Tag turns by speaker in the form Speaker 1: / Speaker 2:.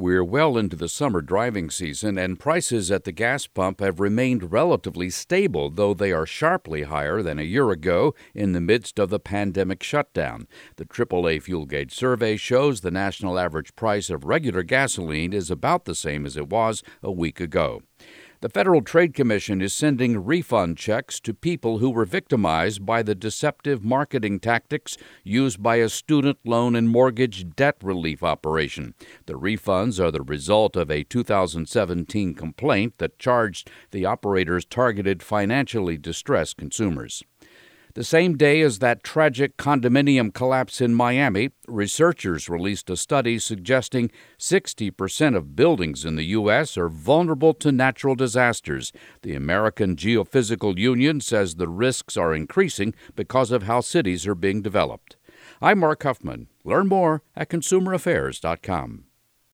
Speaker 1: We're well into the summer driving season, and prices at the gas pump have remained relatively stable, though they are sharply higher than a year ago in the midst of the pandemic shutdown. The AAA Fuel Gauge survey shows the national average price of regular gasoline is about the same as it was a week ago. The Federal Trade Commission is sending refund checks to people who were victimized by the deceptive marketing tactics used by a student loan and mortgage debt relief operation. The refunds are the result of a 2017 complaint that charged the operators targeted financially distressed consumers. The same day as that tragic condominium collapse in Miami, researchers released a study suggesting 60% of buildings in the U.S. are vulnerable to natural disasters. The American Geophysical Union says the risks are increasing because of how cities are being developed. I'm Mark Huffman. Learn more at consumeraffairs.com.